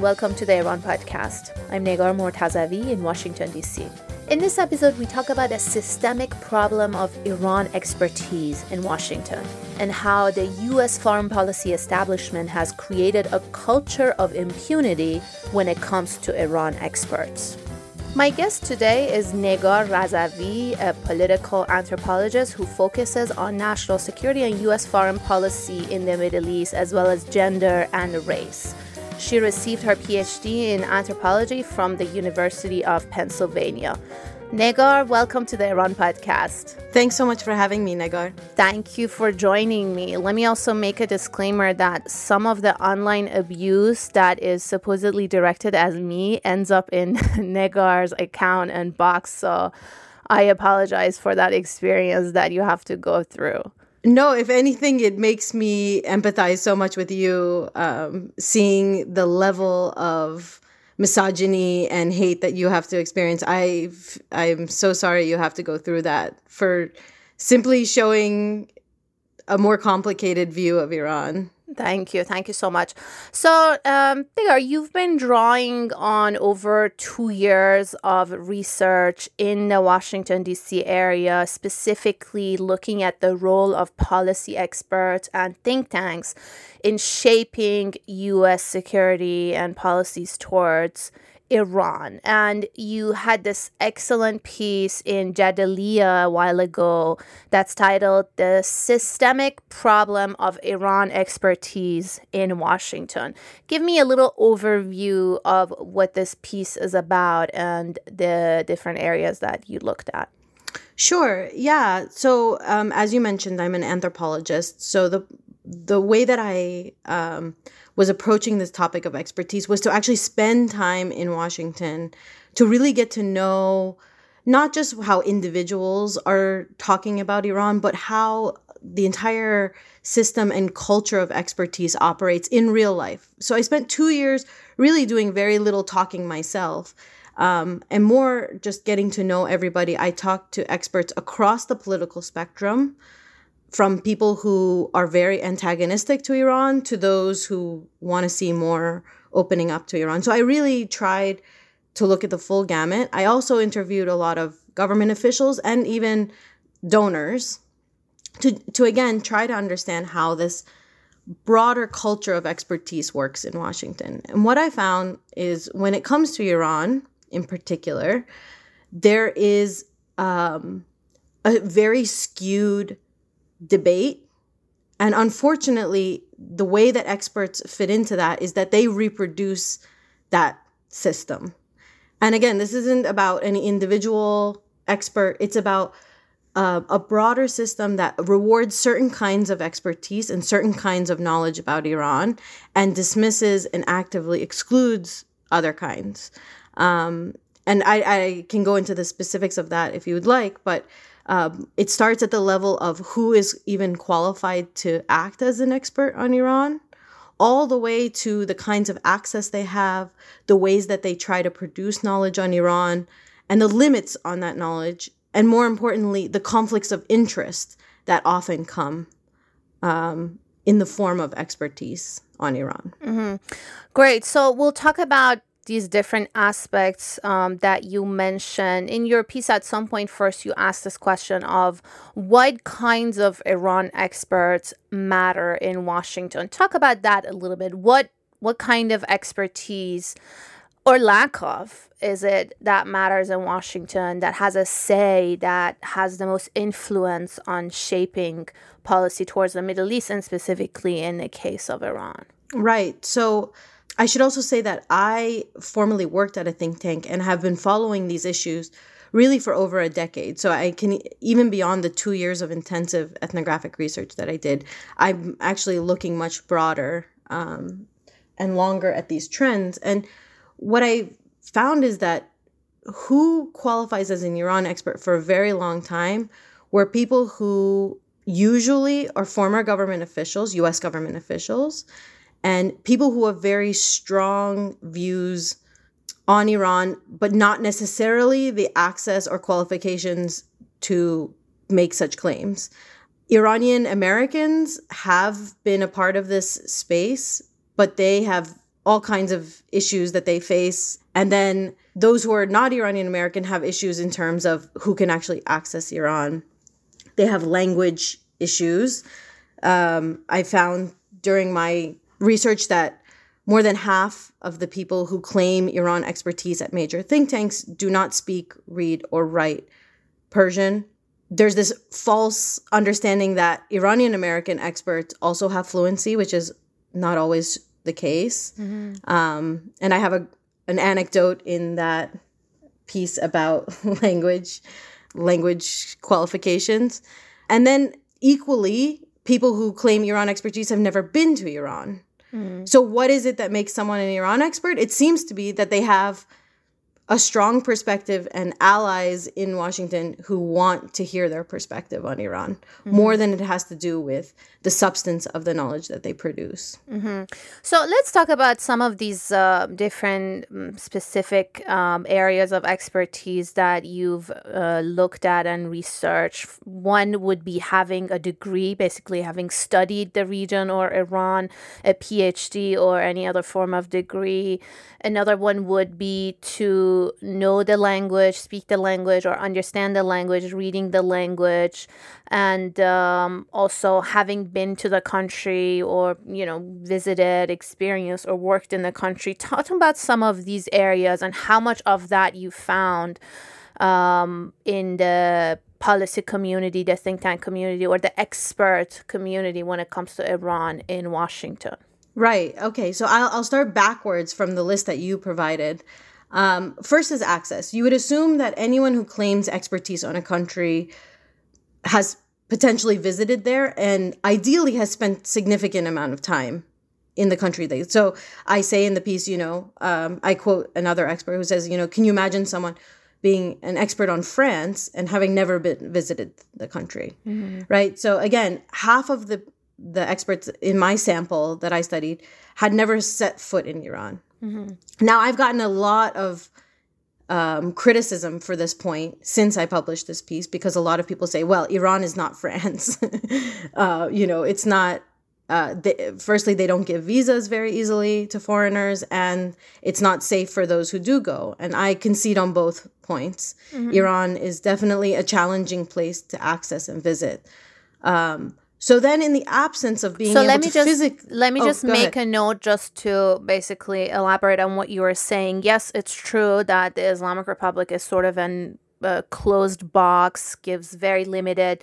welcome to the Iran podcast. I'm Negar Mortazavi in Washington, D.C. In this episode, we talk about a systemic problem of Iran expertise in Washington and how the U.S. foreign policy establishment has created a culture of impunity when it comes to Iran experts. My guest today is Negar Razavi, a political anthropologist who focuses on national security and U.S. foreign policy in the Middle East, as well as gender and race. She received her PhD in anthropology from the University of Pennsylvania. Negar, welcome to the Iran podcast. Thanks so much for having me, Negar. Thank you for joining me. Let me also make a disclaimer that some of the online abuse that is supposedly directed as me ends up in Negar's account and box. So I apologize for that experience that you have to go through. No, if anything, it makes me empathize so much with you, um, seeing the level of misogyny and hate that you have to experience. I I'm so sorry you have to go through that for simply showing a more complicated view of Iran. Thank you. Thank you so much. So, um, you've been drawing on over two years of research in the Washington, D.C. area, specifically looking at the role of policy experts and think tanks in shaping U.S. security and policies towards Iran. And you had this excellent piece in Jadaliyya a while ago that's titled The Systemic Problem of Iran Expertise in Washington. Give me a little overview of what this piece is about and the different areas that you looked at. Sure. Yeah. So, um, as you mentioned, I'm an anthropologist. So the the way that I um, was approaching this topic of expertise was to actually spend time in Washington to really get to know not just how individuals are talking about Iran, but how the entire system and culture of expertise operates in real life. So I spent two years really doing very little talking myself. Um, and more just getting to know everybody. I talked to experts across the political spectrum, from people who are very antagonistic to Iran to those who want to see more opening up to Iran. So I really tried to look at the full gamut. I also interviewed a lot of government officials and even donors to to again try to understand how this broader culture of expertise works in Washington. And what I found is when it comes to Iran in particular, there is um, a very skewed debate. And unfortunately, the way that experts fit into that is that they reproduce that system. And again, this isn't about any individual expert, it's about uh, a broader system that rewards certain kinds of expertise and certain kinds of knowledge about Iran and dismisses and actively excludes other kinds. Um, and I, I, can go into the specifics of that if you would like, but um, it starts at the level of who is even qualified to act as an expert on Iran, all the way to the kinds of access they have, the ways that they try to produce knowledge on Iran, and the limits on that knowledge, and more importantly, the conflicts of interest that often come um, in the form of expertise on Iran. Mm-hmm. Great. So we'll talk about these different aspects um, that you mentioned in your piece at some point first you asked this question of what kinds of iran experts matter in washington. Talk about that a little bit. What what kind of expertise or lack of is it that matters in washington that has a say that has the most influence on shaping policy towards the middle east and specifically in the case of iran? Right. So I should also say that I formerly worked at a think tank and have been following these issues really for over a decade. So I can even beyond the 2 years of intensive ethnographic research that I did, I'm actually looking much broader um, and longer at these trends. And what I found is that who qualifies as an Iran expert for a very long time were people who usually are former government officials, US government officials, and people who have very strong views on Iran, but not necessarily the access or qualifications to make such claims. Iranian Americans have been a part of this space, but they have all kinds of issues that they face. And then those who are not Iranian American have issues in terms of who can actually access Iran. They have language issues. Um, I found during my research that more than half of the people who claim Iran expertise at major think tanks do not speak, read, or write Persian. There's this false understanding that Iranian American experts also have fluency, which is not always the case. Mm-hmm. Um, and I have a an anecdote in that piece about language language qualifications. And then equally, people who claim Iran expertise have never been to Iran. Mm-hmm. So what is it that makes someone an Iran expert? It seems to be that they have a strong perspective and allies in Washington who want to hear their perspective on Iran mm-hmm. more than it has to do with the substance of the knowledge that they produce. Mm-hmm. So let's talk about some of these uh, different um, specific um, areas of expertise that you've uh, looked at and researched. One would be having a degree, basically having studied the region or Iran, a PhD or any other form of degree. Another one would be to know the language, speak the language, or understand the language, reading the language, and um, also having been to the country or, you know, visited, experienced, or worked in the country. Talk about some of these areas and how much of that you found um, in the policy community, the think tank community, or the expert community when it comes to Iran in Washington. Right. Okay. So I'll, I'll start backwards from the list that you provided. Um, first is access. You would assume that anyone who claims expertise on a country has potentially visited there and ideally has spent significant amount of time in the country they so i say in the piece you know um, i quote another expert who says you know can you imagine someone being an expert on france and having never been visited the country mm-hmm. right so again half of the the experts in my sample that I studied had never set foot in Iran. Mm-hmm. Now, I've gotten a lot of um, criticism for this point since I published this piece because a lot of people say, well, Iran is not France. uh, you know, it's not. Uh, they, firstly, they don't give visas very easily to foreigners, and it's not safe for those who do go. And I concede on both points. Mm-hmm. Iran is definitely a challenging place to access and visit. Um, so then, in the absence of being so let me just physic- let me oh, just make ahead. a note just to basically elaborate on what you were saying. Yes, it's true that the Islamic Republic is sort of an uh, closed box, gives very limited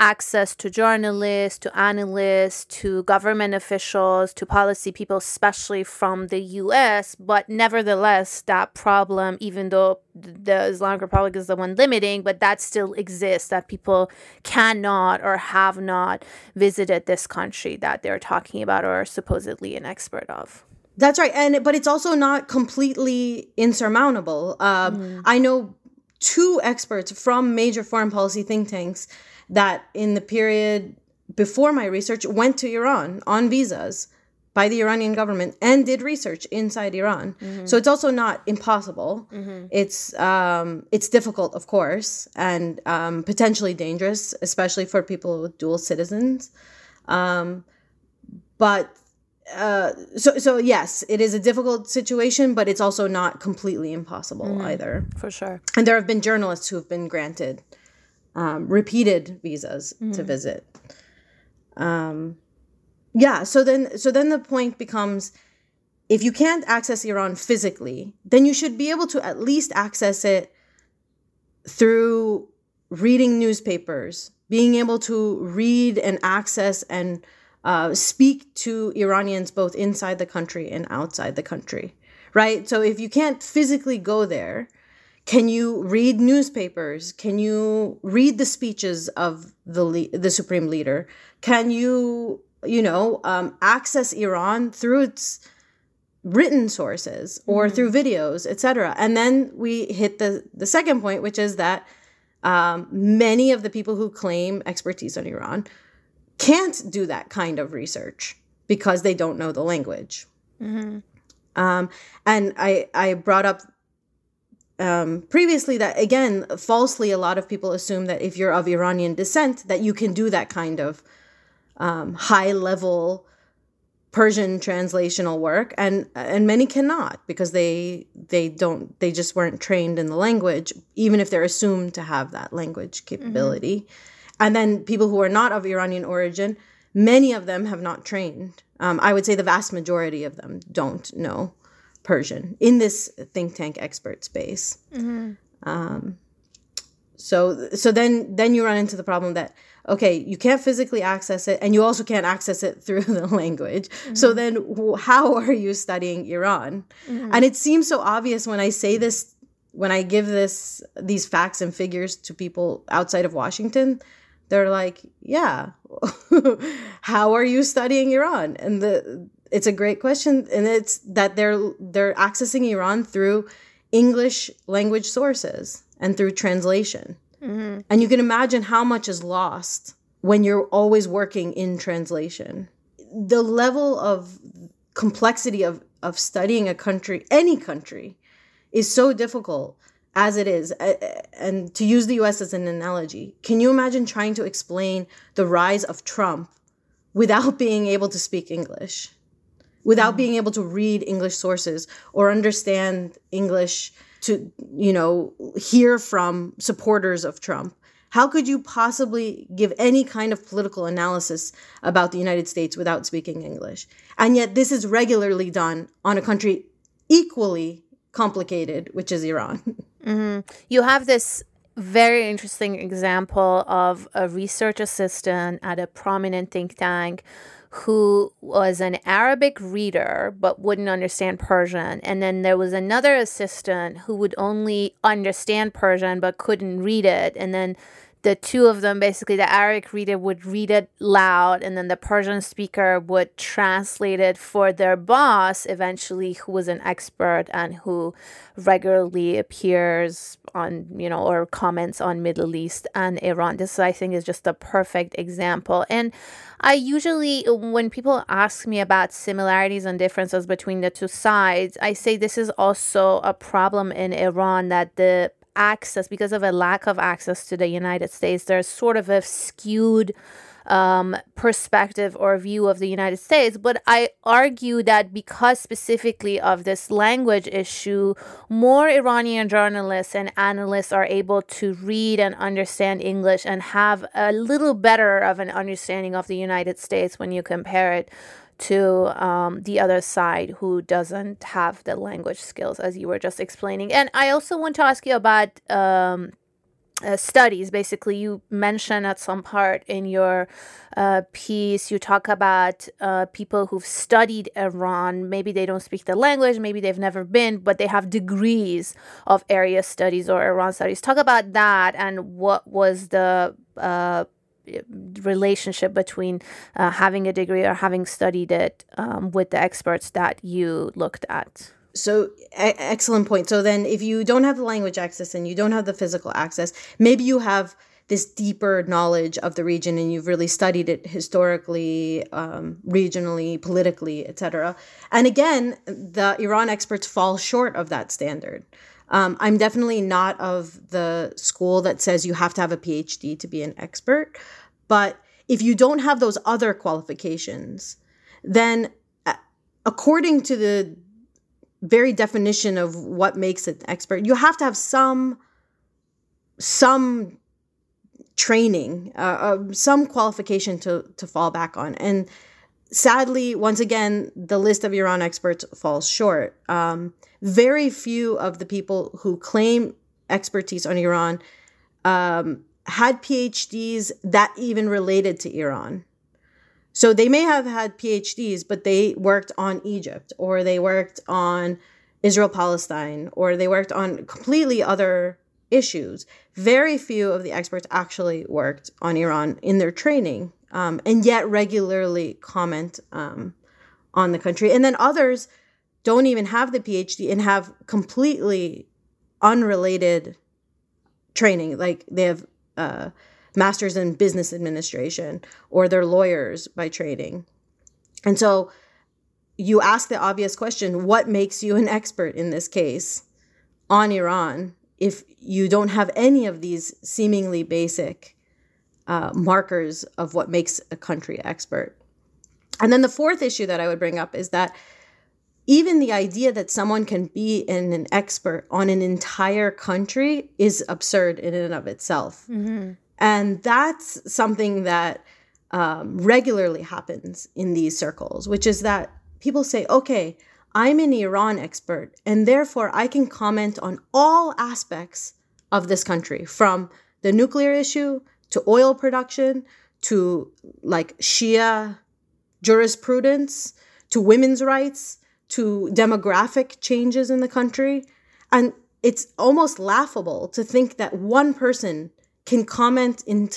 access to journalists, to analysts, to government officials, to policy people, especially from the US. But nevertheless, that problem, even though the Islamic Republic is the one limiting, but that still exists that people cannot or have not visited this country that they're talking about or are supposedly an expert of. That's right, and but it's also not completely insurmountable. Um, mm. I know two experts from major foreign policy think tanks that in the period before my research went to Iran on visas by the Iranian government and did research inside Iran. Mm-hmm. So it's also not impossible. Mm-hmm. It's um, it's difficult, of course, and um, potentially dangerous, especially for people with dual citizens. Um, but uh, so so yes, it is a difficult situation, but it's also not completely impossible mm-hmm. either. For sure. And there have been journalists who have been granted um, repeated visas mm-hmm. to visit. Um, yeah, so then so then the point becomes if you can't access Iran physically, then you should be able to at least access it through reading newspapers, being able to read and access and uh, speak to Iranians both inside the country and outside the country, right? So if you can't physically go there, can you read newspapers? Can you read the speeches of the le- the supreme leader? Can you you know um, access Iran through its written sources or mm-hmm. through videos, etc. And then we hit the the second point, which is that um, many of the people who claim expertise on Iran can't do that kind of research because they don't know the language. Mm-hmm. Um, and I I brought up um, previously that again falsely a lot of people assume that if you're of iranian descent that you can do that kind of um, high level Persian translational work and and many cannot because they they don't they just weren't trained in the language even if they're assumed to have that language capability. Mm-hmm. And then people who are not of Iranian origin, many of them have not trained. Um, I would say the vast majority of them don't know Persian in this think tank expert space. Mm-hmm. Um, so so then then you run into the problem that okay you can't physically access it and you also can't access it through the language mm-hmm. so then how are you studying iran mm-hmm. and it seems so obvious when i say this when i give this these facts and figures to people outside of washington they're like yeah how are you studying iran and the it's a great question and it's that they're they're accessing iran through english language sources and through translation. Mm-hmm. And you can imagine how much is lost when you're always working in translation. The level of complexity of, of studying a country, any country, is so difficult as it is. And to use the US as an analogy, can you imagine trying to explain the rise of Trump without being able to speak English? Without mm. being able to read English sources or understand English to, you know, hear from supporters of Trump. How could you possibly give any kind of political analysis about the United States without speaking English? And yet, this is regularly done on a country equally complicated, which is Iran. Mm-hmm. You have this very interesting example of a research assistant at a prominent think tank who was an Arabic reader but wouldn't understand Persian. And then there was another assistant who would only understand Persian but couldn't read it. And then the two of them basically the arabic reader would read it loud and then the persian speaker would translate it for their boss eventually who was an expert and who regularly appears on you know or comments on middle east and iran. This i think is just a perfect example. And i usually when people ask me about similarities and differences between the two sides i say this is also a problem in iran that the access, because of a lack of access to the United States, there's sort of a skewed um, perspective or view of the United States. But I argue that because specifically of this language issue, more Iranian journalists and analysts are able to read and understand English and have a little better of an understanding of the United States when you compare it to um, the other side who doesn't have the language skills, as you were just explaining. And I also want to ask you about um, uh, studies. Basically, you mentioned at some part in your uh, piece, you talk about uh, people who've studied Iran. Maybe they don't speak the language, maybe they've never been, but they have degrees of area studies or Iran studies. Talk about that and what was the uh, relationship between uh, having a degree or having studied it um, with the experts that you looked at? So e- excellent point. So then if you don't have the language access and you don't have the physical access maybe you have this deeper knowledge of the region and you've really studied it historically um, regionally politically etc and again the iran experts fall short of that standard. Um, I'm definitely not of the school that says you have to have a PhD to be an expert. But if you don't have those other qualifications, then uh, according to the very definition of what makes an expert, you have to have some some training, uh, uh, some qualification to to fall back on. And sadly, once again, the list of Iran experts falls short. Um, very few of the people who claim expertise on Iran um, had PhDs that even related to Iran. So they may have had PhDs, but they worked on Egypt or they worked on Israel Palestine or they worked on completely other issues. Very few of the experts actually worked on Iran in their training um, and yet regularly comment um, on the country. And then others don't even have the PhD and have completely unrelated training. Like they have uh, masters in business administration or they're lawyers by training. And so you ask the obvious question what makes you an expert in this case on Iran if you don't have any of these seemingly basic uh, markers of what makes a country expert? And then the fourth issue that I would bring up is that even the idea that someone can be an, an expert on an entire country is absurd in and of itself. Mm-hmm. And that's something that um, regularly happens in these circles, which is that people say, okay, I'm an Iran expert, and therefore I can comment on all aspects of this country from the nuclear issue to oil production to like Shia jurisprudence to women's rights to demographic changes in the country. And it's almost laughable to think that one person can comment in-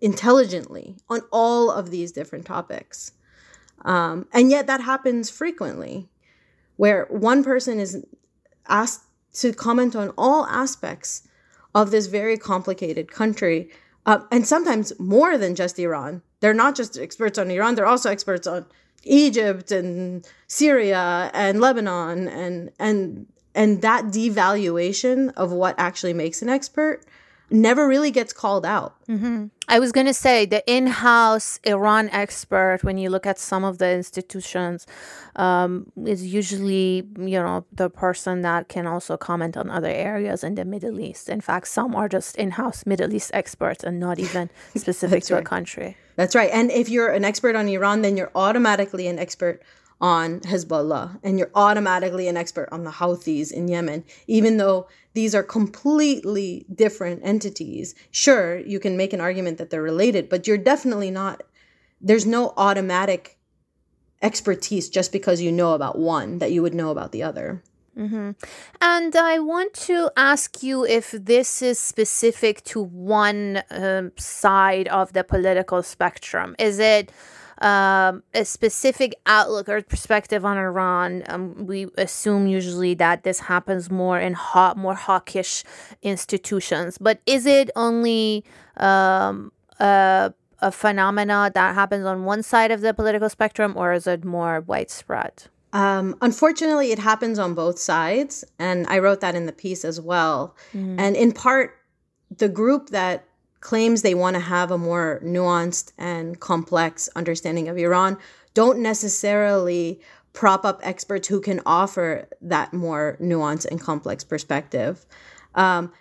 intelligently on all of these different topics. Um, and yet that happens frequently, where one person is asked to comment on all aspects of this very complicated country, uh, and sometimes more than just Iran. They're not just experts on Iran, they're also experts on Egypt and Syria and Lebanon and and and that devaluation of what actually makes an expert never really gets called out. Mm-hmm. I was going to say the in house Iran expert, when you look at some of the institutions, um, is usually, you know, the person that can also comment on other areas in the Middle East. In fact, some are just in house Middle East experts and not even specific to right. a country. That's right. And if you're an expert on Iran, then you're automatically an expert on Hezbollah and you're automatically an expert on the Houthis in Yemen, even though these are completely different entities. Sure, you can make an argument that they're related, but you're definitely not, there's no automatic expertise just because you know about one that you would know about the other. Mm-hmm. And I want to ask you if this is specific to one um, side of the political spectrum. Is it um, a specific outlook or perspective on Iran. Um, we assume usually that this happens more in hot, more hawkish institutions. But is it only um, a, a phenomena that happens on one side of the political spectrum, or is it more widespread? Um, unfortunately, it happens on both sides, and I wrote that in the piece as well. Mm. And in part, the group that claims they want to have a more nuanced and complex understanding of Iran don't necessarily prop up experts who can offer that more nuanced and complex perspective. Um,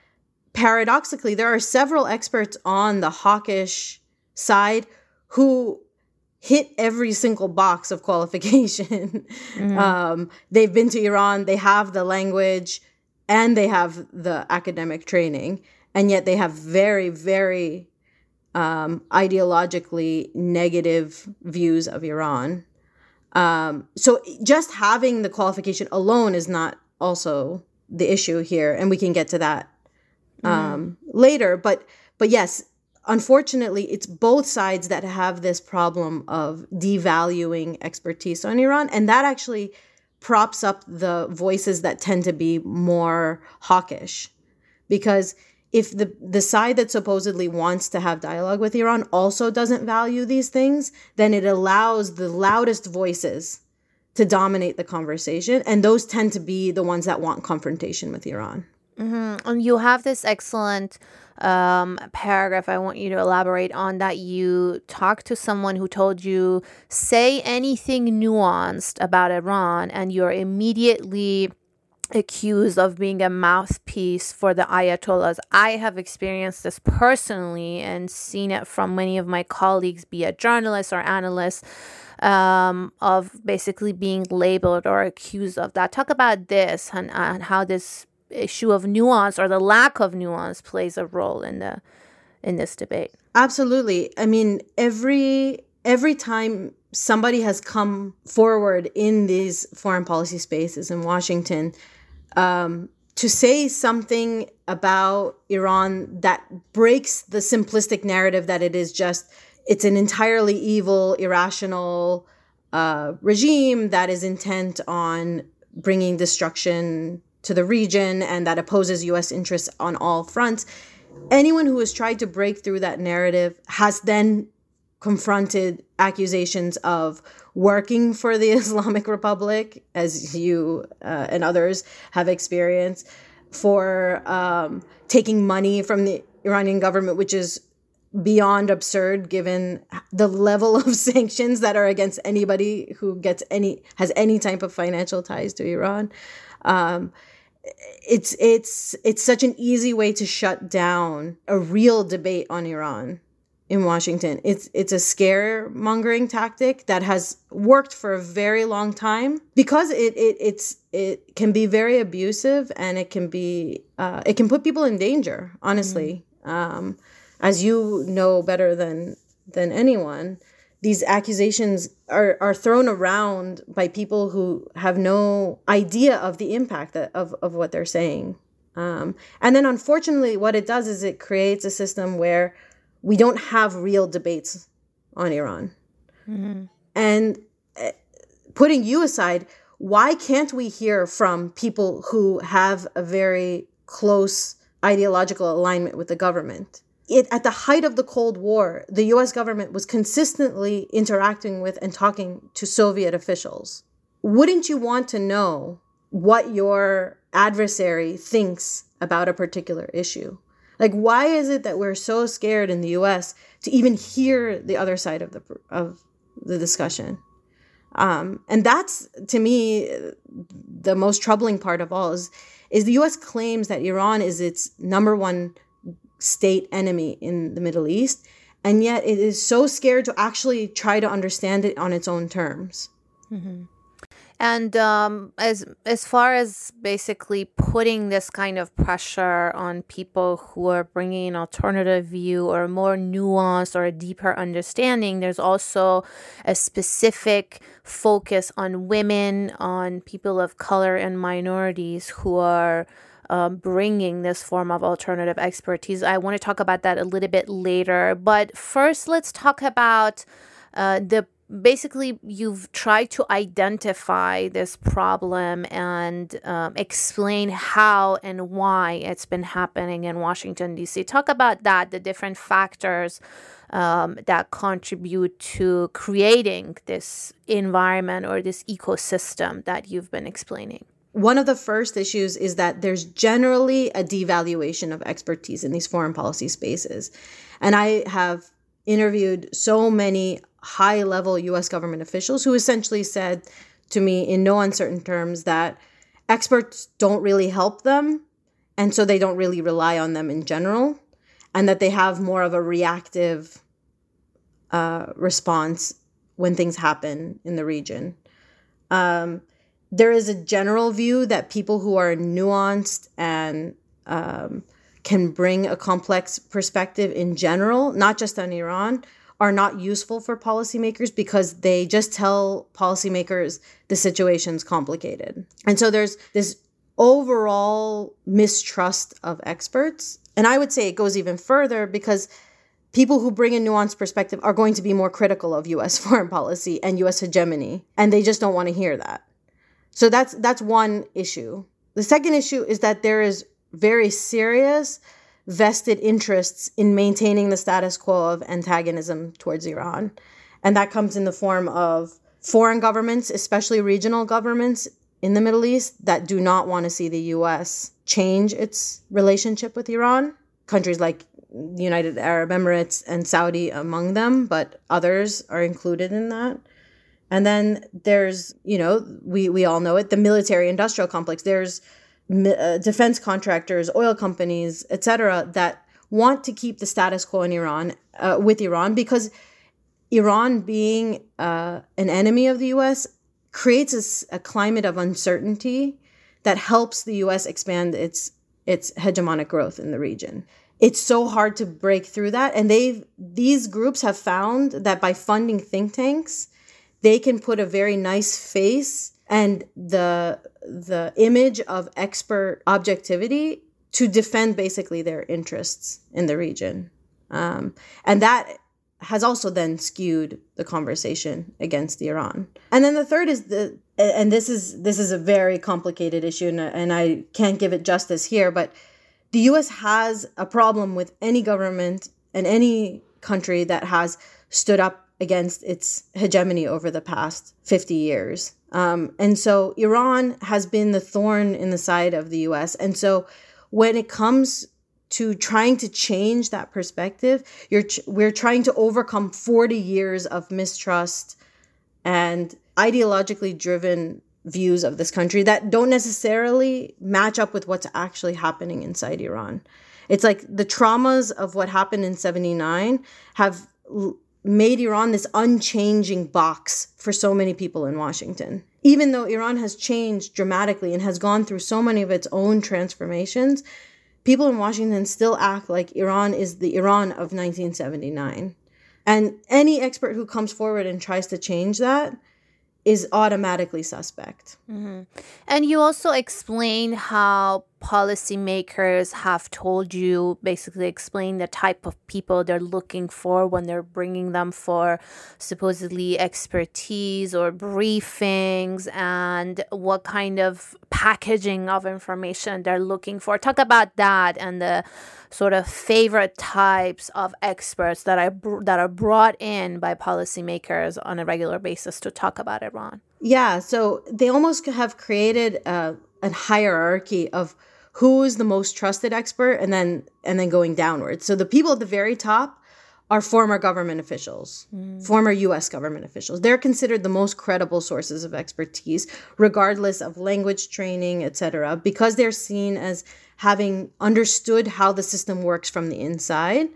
paradoxically, there are several experts on the hawkish side who hit every single box of qualification. Mm-hmm. Um, they've been to Iran, they have the language, and they have the academic training and yet they have very, very um, ideologically negative views of Iran. Um, so just having the qualification alone is not also the issue here, and we can get to that um, mm. later. But but yes, unfortunately, it's both sides that have this problem of devaluing expertise on Iran, and that actually props up the voices that tend to be more hawkish, because if the the side that supposedly wants to have dialogue with Iran also doesn't value these things, then it allows the loudest voices to dominate the conversation, and those tend to be the ones that want confrontation with Iran. Mm-hmm. And you have this excellent um, paragraph I want you to elaborate on that you talked to someone who told you say anything nuanced about Iran, and you're immediately accused of being a mouthpiece for the ayatollahs. I have experienced this personally and seen it from many of my colleagues, be it journalists or analysts, um, of basically being labeled or accused of that. Talk about this and, and how this issue of nuance or the lack of nuance plays a role in the in this debate. Absolutely. I mean, every every time somebody has come forward in these foreign policy spaces in Washington um, to say something about Iran that breaks the simplistic narrative that it is just it's an entirely evil, irrational uh, regime that is intent on bringing destruction to the region and that opposes U.S. interests on all fronts. Anyone who has tried to break through that narrative has then confronted accusations of working for the Islamic Republic, as you uh, and others have experienced, for um, taking money from the Iranian government, which is beyond absurd given the level of sanctions that are against anybody who gets any has any type of financial ties to Iran. Um, it's it's it's such an easy way to shut down a real debate on Iran in Washington. It's it's a scaremongering tactic that has worked for a very long time because it, it it's it can be very abusive and it can be uh, it can put people in danger. Honestly, mm-hmm. um, as you know better than than anyone, these accusations are are thrown around by people who have no idea of the impact that, of of what they're saying. Um, and then, unfortunately, what it does is it creates a system where we don't have real debates on Iran. Mm-hmm. And uh, putting you aside, why can't we hear from people who have a very close ideological alignment with the government? It, at the height of the Cold War, the US government was consistently interacting with and talking to Soviet officials. Wouldn't you want to know what your adversary thinks about a particular issue? Like, why is it that we're so scared in the U.S. to even hear the other side of the of the discussion? Um, and that's to me the most troubling part of all is is the U.S. claims that Iran is its number one state enemy in the Middle East, and yet it is so scared to actually try to understand it on its own terms. Mm-hmm. And um, as as far as basically putting this kind of pressure on people who are bringing an alternative view or a more nuanced or a deeper understanding, there's also a specific focus on women, on people of color and minorities who are um, bringing this form of alternative expertise. I want to talk about that a little bit later, but first, let's talk about uh, the basically you've tried to identify this problem and um, explain how and why it's been happening in washington d.c talk about that the different factors um, that contribute to creating this environment or this ecosystem that you've been explaining. One of the first issues is that there's generally a devaluation of expertise in these foreign policy spaces. And i have interviewed so many high level US government officials who essentially said to me in no uncertain terms that experts don't really help them and so they don't really rely on them in general and that they have more of a reactive uh, response when things happen in the region. Um, there is a general view that people who are nuanced and um, can bring a complex perspective in general not just on iran are not useful for policymakers because they just tell policymakers the situation's complicated. And so there's this overall mistrust of experts. And I would say it goes even further because people who bring a nuanced perspective are going to be more critical of US foreign policy and US hegemony, and they just don't want to hear that. So that's that's one issue. The second issue is that there is very serious vested interests in maintaining the status quo of antagonism towards Iran. And that comes in the form of foreign governments, especially regional governments in the Middle East, that do not want to see the US change its relationship with Iran. Countries like the United Arab Emirates and Saudi among them, but others are included in that. And then there's, you know, we, we all know it, the military industrial complex. There's uh, defense contractors, oil companies, etc., that want to keep the status quo in Iran uh, with Iran because Iran being uh, an enemy of the U.S. creates a, a, climate of uncertainty that helps the U.S. expand its its hegemonic growth in the region. It's so hard to break through that, and they've these groups have found that by funding think tanks, they can put a very nice face and the the image of expert objectivity to defend basically their interests in the region um, and that has also then skewed the conversation against Iran. And then the third is the and this is this is a very complicated issue and, and I can't give it justice here but the US has a problem with any government and any country that has stood up against its hegemony over the past 50 years. Um, and so Iran has been the thorn in the side of the US. And so when it comes to trying to change that perspective. You're we're trying to overcome 40 years of mistrust and ideologically driven views of this country that don't necessarily match up with what's actually happening inside Iran. It's like the traumas of what happened in 79 have made Iran this unchanging box for so many people in Washington. Even though Iran has changed dramatically and has gone through so many of its own transformations, people in Washington still act like Iran is the Iran of 1979. And any expert who comes forward and tries to change that is automatically suspect. Mm-hmm. And you also explain how policymakers have told you, basically explain the type of people they're looking for when they're bringing them for supposedly expertise or briefings and what kind of packaging of information they're looking for. Talk about that and the sort of favorite types of experts that are that are brought in by policymakers on a regular basis to talk about Iran. Yeah, so they almost have created a, a hierarchy of who is the most trusted expert and then and then going downwards. So the people at the very top are former government officials, mm. former US government officials. They're considered the most credible sources of expertise regardless of language training, etc., because they're seen as having understood how the system works from the inside.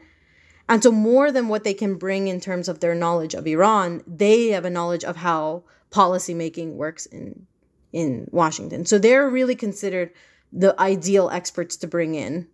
And so, more than what they can bring in terms of their knowledge of Iran, they have a knowledge of how policymaking works in in Washington. So they're really considered the ideal experts to bring in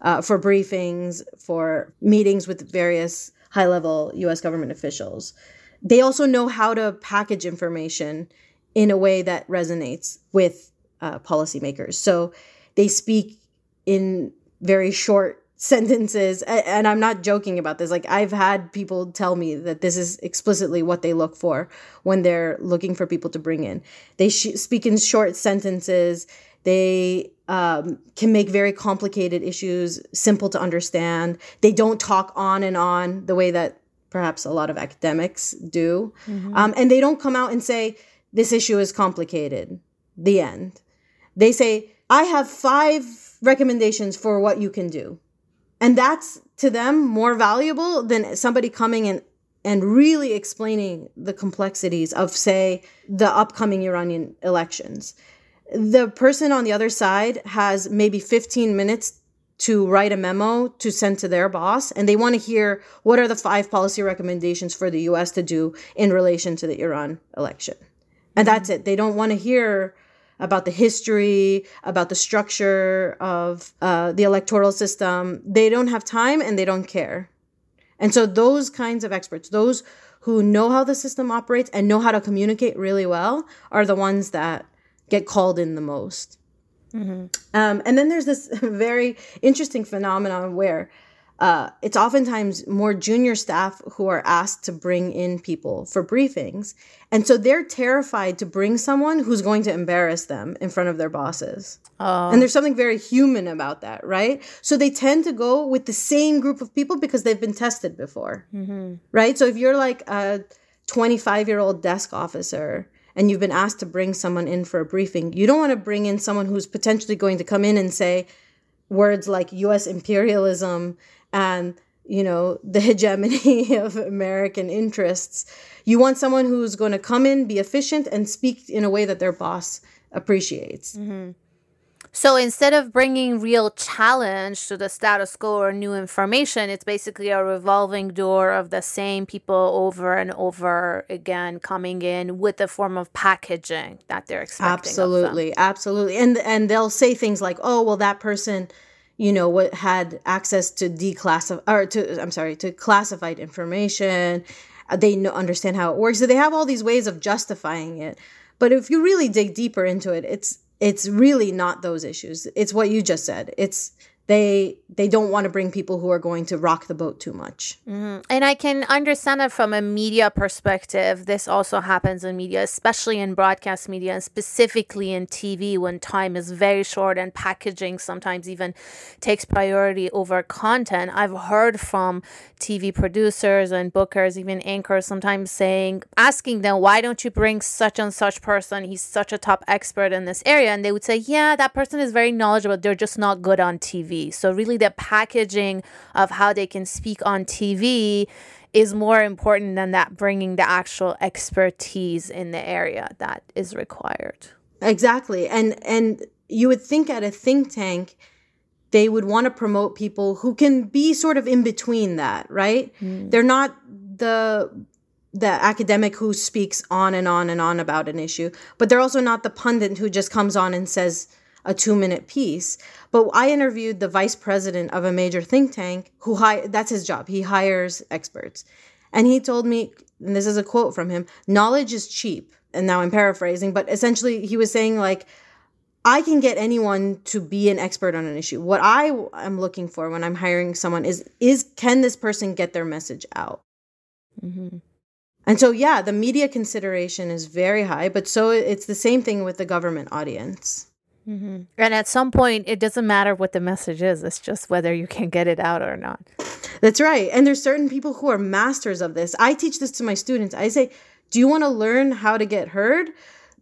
uh, for briefings, for meetings with various high level US government officials. They also know how to package information in a way that resonates with uh, policymakers. So they speak in very short sentences and i'm not joking about this like i've had people tell me that this is explicitly what they look for when they're looking for people to bring in they sh- speak in short sentences they um, can make very complicated issues simple to understand they don't talk on and on the way that perhaps a lot of academics do mm-hmm. um, and they don't come out and say this issue is complicated the end they say i have five recommendations for what you can do. And that's to them more valuable than somebody coming and and really explaining the complexities of say the upcoming Iranian elections. The person on the other side has maybe 15 minutes to write a memo to send to their boss and they want to hear what are the five policy recommendations for the US to do in relation to the Iran election. And that's it. They don't want to hear about the history, about the structure of uh, the electoral system. They don't have time and they don't care. And so, those kinds of experts, those who know how the system operates and know how to communicate really well, are the ones that get called in the most. Mm-hmm. Um, and then there's this very interesting phenomenon where uh, it's oftentimes more junior staff who are asked to bring in people for briefings. And so they're terrified to bring someone who's going to embarrass them in front of their bosses. Oh. And there's something very human about that, right? So they tend to go with the same group of people because they've been tested before, mm-hmm. right? So if you're like a 25 year old desk officer, and you've been asked to bring someone in for a briefing, you don't want to bring in someone who's potentially going to come in and say words like US imperialism and you know the hegemony of american interests you want someone who's going to come in be efficient and speak in a way that their boss appreciates mm-hmm. So instead of bringing real challenge to the status quo or new information it's basically a revolving door of the same people over and over again coming in with a form of packaging that they're expecting absolutely absolutely. And and they'll say things like oh well that person you know what had access to declassify or to i'm sorry to classified information. They know, understand how it works. So they have all these ways of justifying it. But if you really dig deeper into it it's it's really not those issues. It's what you just said. It's they they don't want to bring people who are going to rock the boat too much. Mm-hmm. And I can understand that from a media perspective. This also happens in media, especially in broadcast media and specifically in TV when time is very short and packaging sometimes even takes priority over content. I've heard from TV producers and bookers, even anchors, sometimes saying, asking them, why don't you bring such and such person? He's such a top expert in this area. And they would say, yeah, that person is very knowledgeable. They're just not good on TV. TV. So, really, the packaging of how they can speak on TV is more important than that bringing the actual expertise in the area that is required. Exactly. And and you would think at a think tank they would want to promote people who can be sort of in between that, right? Mm. They're not the the academic who speaks on and on and on about an issue, but they're also not the pundit who just comes on and says a two minute piece. But I interviewed the vice president of a major think tank who hi- that's his job. He hires experts. And he told me, and this is a quote from him, knowledge is cheap. And now I'm paraphrasing, but essentially he was saying like, I can get anyone to be an expert on an issue. What I am looking for when I'm hiring someone is is can this person get their message out? Mm-hmm. And so, yeah, the media consideration is very high, but so it's the same thing with the government audience. Mm-hmm. And at some point, it doesn't matter what the message is, it's just whether you can get it out or not. That's right. And there's certain people who are masters of this. I teach this to my students. I say, Do you want to learn how to get heard?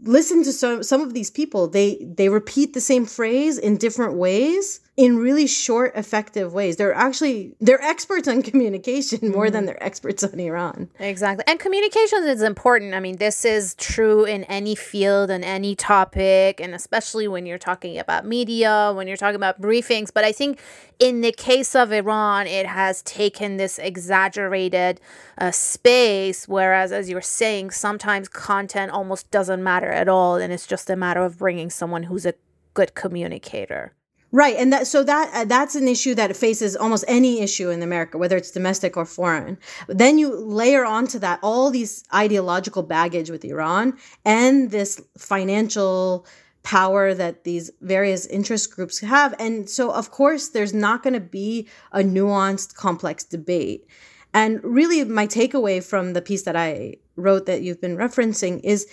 listen to some some of these people they they repeat the same phrase in different ways in really short effective ways. They're actually they're experts on communication more mm. than they're experts on iran. Exactly. And communication is important. I mean this is true in any field and any topic and especially when you're talking about media when you're talking about briefings. But i think in the case of Iran, it has taken this exaggerated uh, space, whereas, as you're saying, sometimes content almost doesn't matter at all, and it's just a matter of bringing someone who's a good communicator. Right, and that so that uh, that's an issue that faces almost any issue in America, whether it's domestic or foreign. Then you layer onto that all these ideological baggage with Iran and this financial power that these various interest groups have. And so, of course, there's not going to be a nuanced, complex debate. And really, my takeaway from the piece that I wrote that you've been referencing is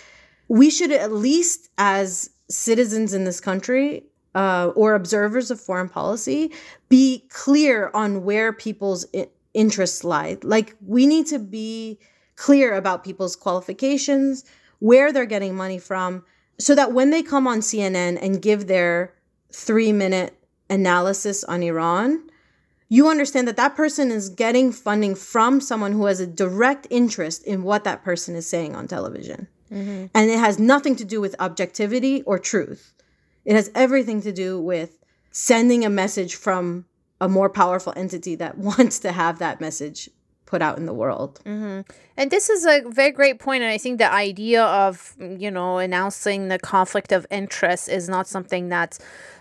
we should, at least as citizens in this country uh, or observers of foreign policy, be clear on where people's interests lie. Like, we need to be clear about people's qualifications, where they're getting money from, so that when they come on CNN and give their three minute analysis on Iran, you understand that that person is getting funding from someone who has a direct interest in what that person is saying on television. Mm-hmm. And it has nothing to do with objectivity or truth. It has everything to do with sending a message from a more powerful entity that wants to have that message put out in the world. Mm-hmm. And this is a very great point. And I think the idea of, you know, announcing the conflict of interest is not something that's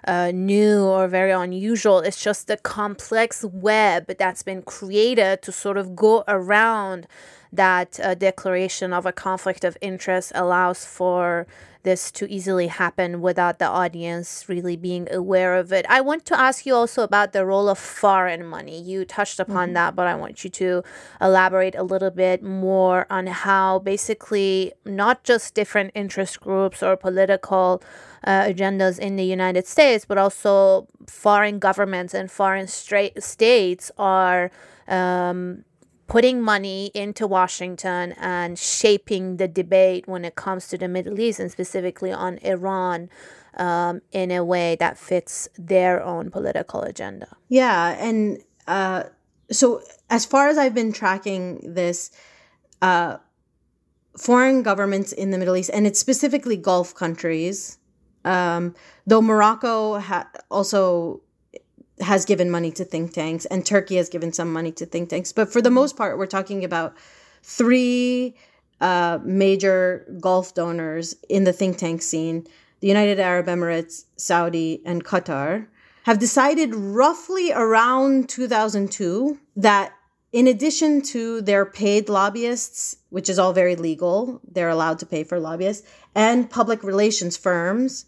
uh, new or very unusual. It's just the complex web that's been created to sort of go around that uh, declaration of a conflict of interest allows for this to easily happen without the audience really being aware of it. I want to ask you also about the role of foreign money. You touched upon mm-hmm. that, but I want you to elaborate a little bit more on how basically not just different interest groups or political uh, agendas in the United States, but also foreign governments and foreign stra- states are. Um, putting money into Washington and shaping the debate when it comes to the Middle East and specifically on Iran um, in a way that fits their own political agenda. Yeah. And uh, so, as far as I've been tracking this, uh, foreign governments in the Middle East, and it's specifically Gulf countries, um, though Morocco ha- also has given money to think tanks and Turkey has given some money to think tanks. But for the most part, we're talking about three uh, major Gulf donors in the think tank scene the United Arab Emirates, Saudi, and Qatar have decided roughly around 2002 that in addition to their paid lobbyists, which is all very legal, they're allowed to pay for lobbyists, and public relations firms,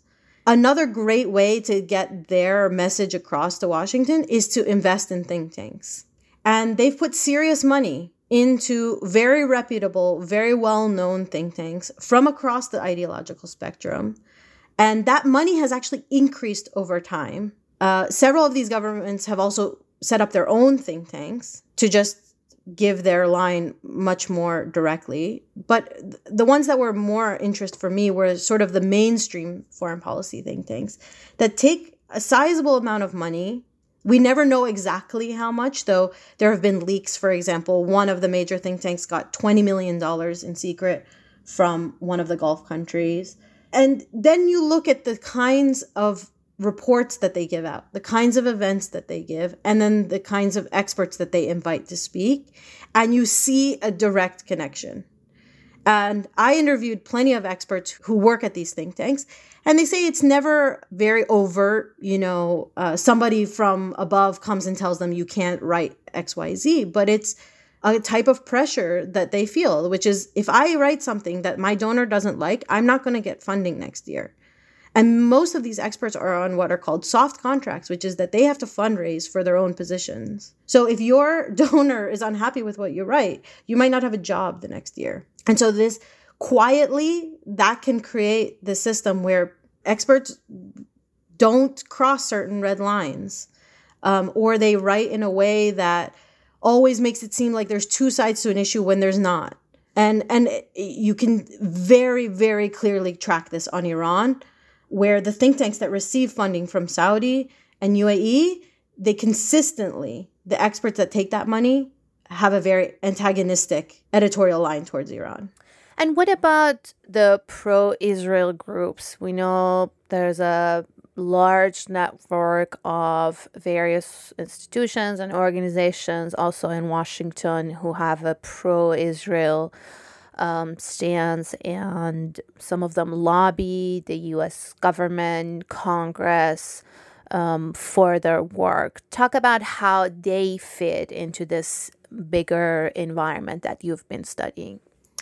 Another great way to get their message across to Washington is to invest in think tanks. And they've put serious money into very reputable, very well known think tanks from across the ideological spectrum. And that money has actually increased over time. Uh, several of these governments have also set up their own think tanks to just give their line much more directly. But the ones that were more interest for me were sort of the mainstream foreign policy think tanks that take a sizable amount of money, We never know exactly how much, though there have been leaks. For example, one of the major think tanks got $20 million in secret from one of the Gulf countries. And then you look at the kinds of reports that they give out, the kinds of events that they give, and then the kinds of experts that they invite to speak, and you see a direct connection. And I interviewed plenty of experts who work at these think tanks, and they say it's never very overt. You know, uh, somebody from above comes and tells them you can't write XYZ, but it's a type of pressure that they feel, which is if I write something that my donor doesn't like, I'm not going to get funding next year. And most of these experts are on what are called soft contracts, which is that they have to fundraise for their own positions. So if your donor is unhappy with what you write, you might not have a job the next year. And so this quietly that can create the system where experts don't cross certain red lines um, or they write in a way that always makes it seem like there's two sides to an issue when there's not and and you can very very clearly track this on iran where the think tanks that receive funding from saudi and uae they consistently the experts that take that money have a very antagonistic editorial line towards iran and what about the pro Israel groups? We know there's a large network of various institutions and organizations also in Washington who have a pro Israel um, stance, and some of them lobby the US government, Congress. Um, for their work. Talk about how they fit into this bigger environment that you've been studying.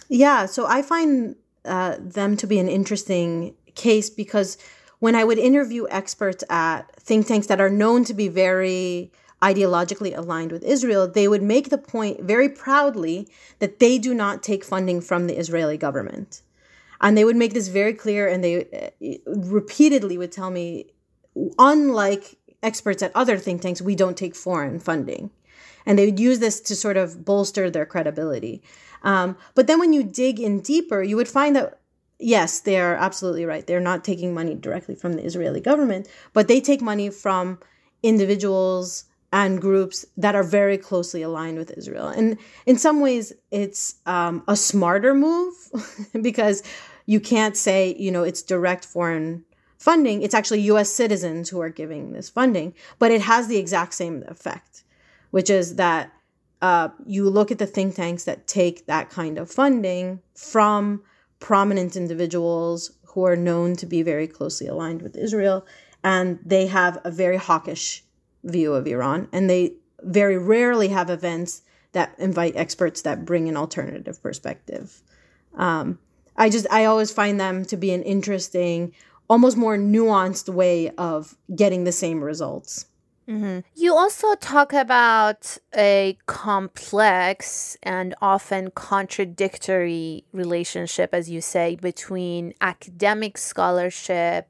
Yeah, so I find uh, them to be an interesting case because when I would interview experts at think tanks that are known to be very ideologically aligned with Israel, they would make the point very proudly that they do not take funding from the Israeli government. And they would make this very clear, and they uh, repeatedly would tell me, unlike experts at other think tanks, we don't take foreign funding. And they would use this to sort of bolster their credibility. Um, but then when you dig in deeper, you would find that yes, they are absolutely right. They're not taking money directly from the Israeli government, but they take money from individuals and groups that are very closely aligned with Israel. And in some ways, it's um, a smarter move because you can't say, you know, it's direct foreign funding. It's actually US citizens who are giving this funding, but it has the exact same effect, which is that uh, you look at the think tanks that take that kind of funding from prominent individuals who are known to be very closely aligned with Israel, and they have a very hawkish view of Iran, and they very rarely have events that invite experts that bring an alternative perspective. Um, I just I always find them to be an interesting, almost more nuanced way of getting the same results. Mm-hmm. You also talk about a complex and often contradictory relationship, as you say, between academic scholarship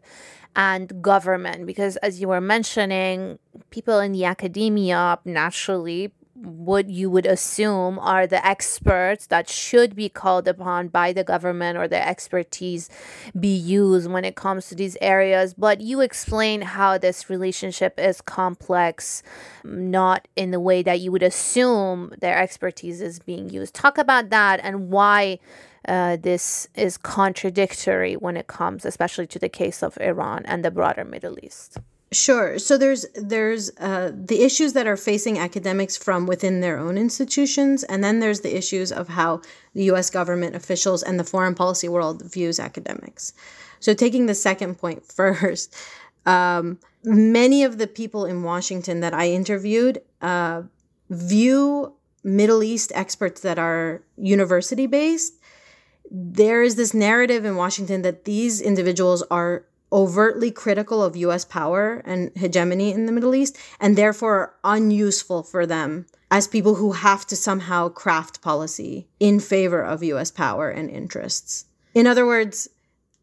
and government. Because, as you were mentioning, people in the academia naturally what you would assume are the experts that should be called upon by the government or their expertise be used when it comes to these areas. But you explain how this relationship is complex, not in the way that you would assume their expertise is being used. Talk about that and why. Uh, this is contradictory when it comes, especially to the case of Iran and the broader Middle East. Sure. So there's there's uh, the issues that are facing academics from within their own institutions, and then there's the issues of how the U.S. government officials and the foreign policy world views academics. So taking the second point first, um, many of the people in Washington that I interviewed uh, view Middle East experts that are university based. There is this narrative in Washington that these individuals are overtly critical of US power and hegemony in the Middle East and therefore unuseful for them as people who have to somehow craft policy in favor of US power and interests. In other words,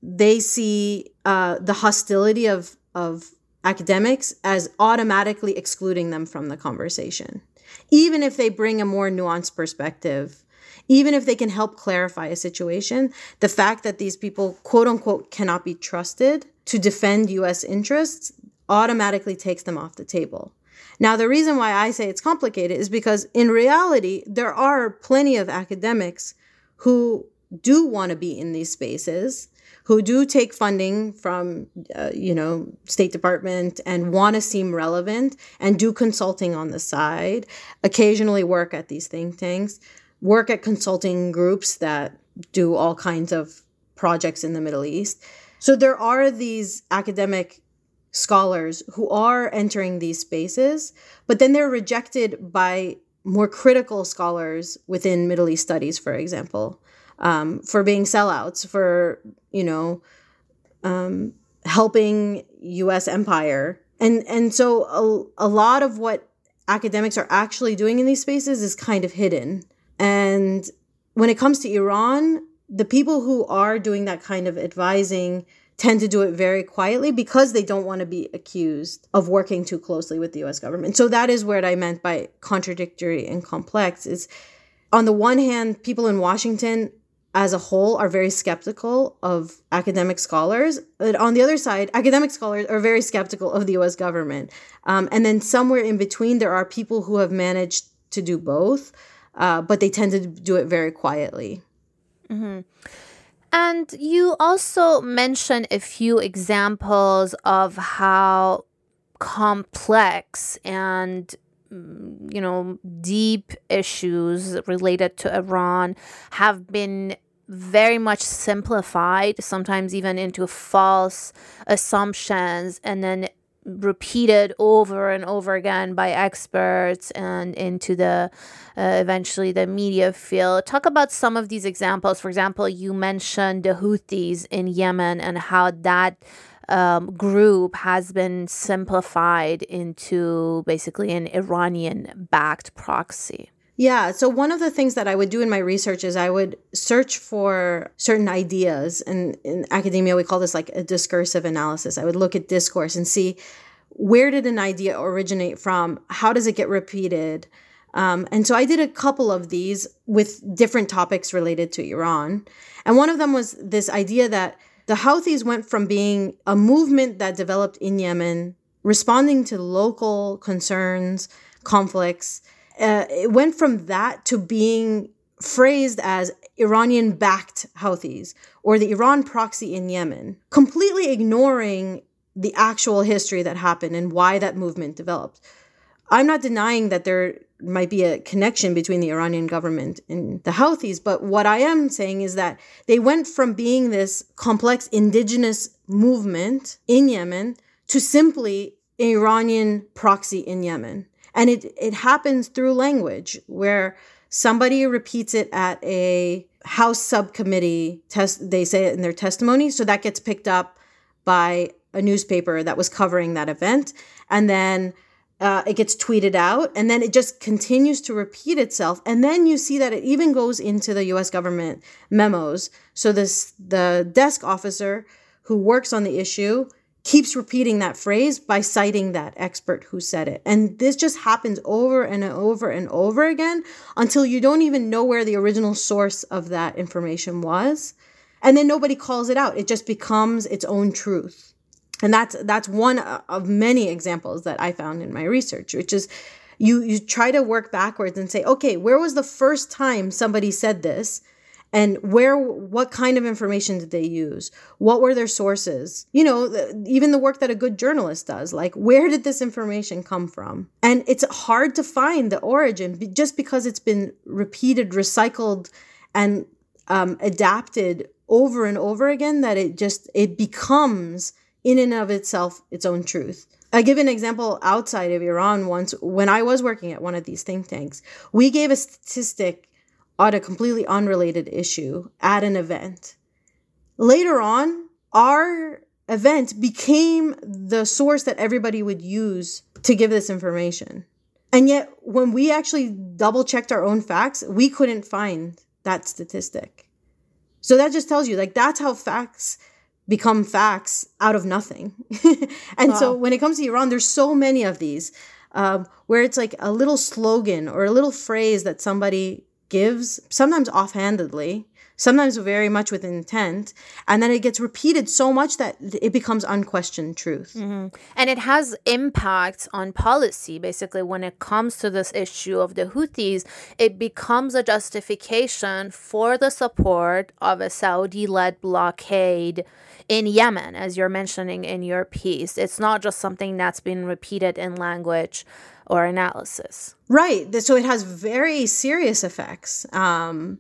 they see uh, the hostility of, of academics as automatically excluding them from the conversation. Even if they bring a more nuanced perspective even if they can help clarify a situation, the fact that these people, quote unquote, cannot be trusted to defend US interests automatically takes them off the table. Now, the reason why I say it's complicated is because in reality, there are plenty of academics who do want to be in these spaces who do take funding from uh, you know state department and want to seem relevant and do consulting on the side occasionally work at these think tanks work at consulting groups that do all kinds of projects in the middle east so there are these academic scholars who are entering these spaces but then they're rejected by more critical scholars within middle east studies for example um, for being sellouts, for you know, um, helping U.S. empire, and and so a, a lot of what academics are actually doing in these spaces is kind of hidden. And when it comes to Iran, the people who are doing that kind of advising tend to do it very quietly because they don't want to be accused of working too closely with the US government. So that is what I meant by contradictory and complex is on the one hand people in Washington as a whole are very skeptical of academic scholars. But on the other side, academic scholars are very skeptical of the US government. Um, and then somewhere in between, there are people who have managed to do both, uh, but they tend to do it very quietly. Mm-hmm. And you also mentioned a few examples of how complex and you know, deep issues related to Iran have been very much simplified, sometimes even into false assumptions, and then repeated over and over again by experts and into the uh, eventually the media field. Talk about some of these examples. For example, you mentioned the Houthis in Yemen and how that um, group has been simplified into basically an Iranian backed proxy. Yeah. So, one of the things that I would do in my research is I would search for certain ideas. And in academia, we call this like a discursive analysis. I would look at discourse and see where did an idea originate from? How does it get repeated? Um, and so I did a couple of these with different topics related to Iran. And one of them was this idea that the Houthis went from being a movement that developed in Yemen, responding to local concerns, conflicts. Uh, it went from that to being phrased as Iranian backed Houthis or the Iran proxy in Yemen, completely ignoring the actual history that happened and why that movement developed. I'm not denying that there might be a connection between the Iranian government and the Houthis, but what I am saying is that they went from being this complex indigenous movement in Yemen to simply an Iranian proxy in Yemen. And it, it happens through language where somebody repeats it at a House subcommittee test, they say it in their testimony. So that gets picked up by a newspaper that was covering that event. And then uh, it gets tweeted out and then it just continues to repeat itself and then you see that it even goes into the us government memos so this the desk officer who works on the issue keeps repeating that phrase by citing that expert who said it. And this just happens over and over and over again until you don't even know where the original source of that information was. And then nobody calls it out. It just becomes its own truth. And that's that's one of many examples that i found in my research which is you you try to work backwards and say okay where was the first time somebody said this and where what kind of information did they use what were their sources you know the, even the work that a good journalist does like where did this information come from and it's hard to find the origin just because it's been repeated recycled and um, adapted over and over again that it just it becomes in and of itself its own truth. I give an example outside of Iran once when I was working at one of these think tanks. We gave a statistic on a completely unrelated issue at an event. Later on, our event became the source that everybody would use to give this information. And yet, when we actually double checked our own facts, we couldn't find that statistic. So that just tells you, like, that's how facts become facts out of nothing. and wow. so when it comes to Iran, there's so many of these um, where it's like a little slogan or a little phrase that somebody gives, sometimes offhandedly, sometimes very much with intent, and then it gets repeated so much that it becomes unquestioned truth. Mm-hmm. And it has impacts on policy. Basically, when it comes to this issue of the Houthis, it becomes a justification for the support of a Saudi led blockade in Yemen, as you're mentioning in your piece. It's not just something that's been repeated in language or analysis. Right. So it has very serious effects. Um,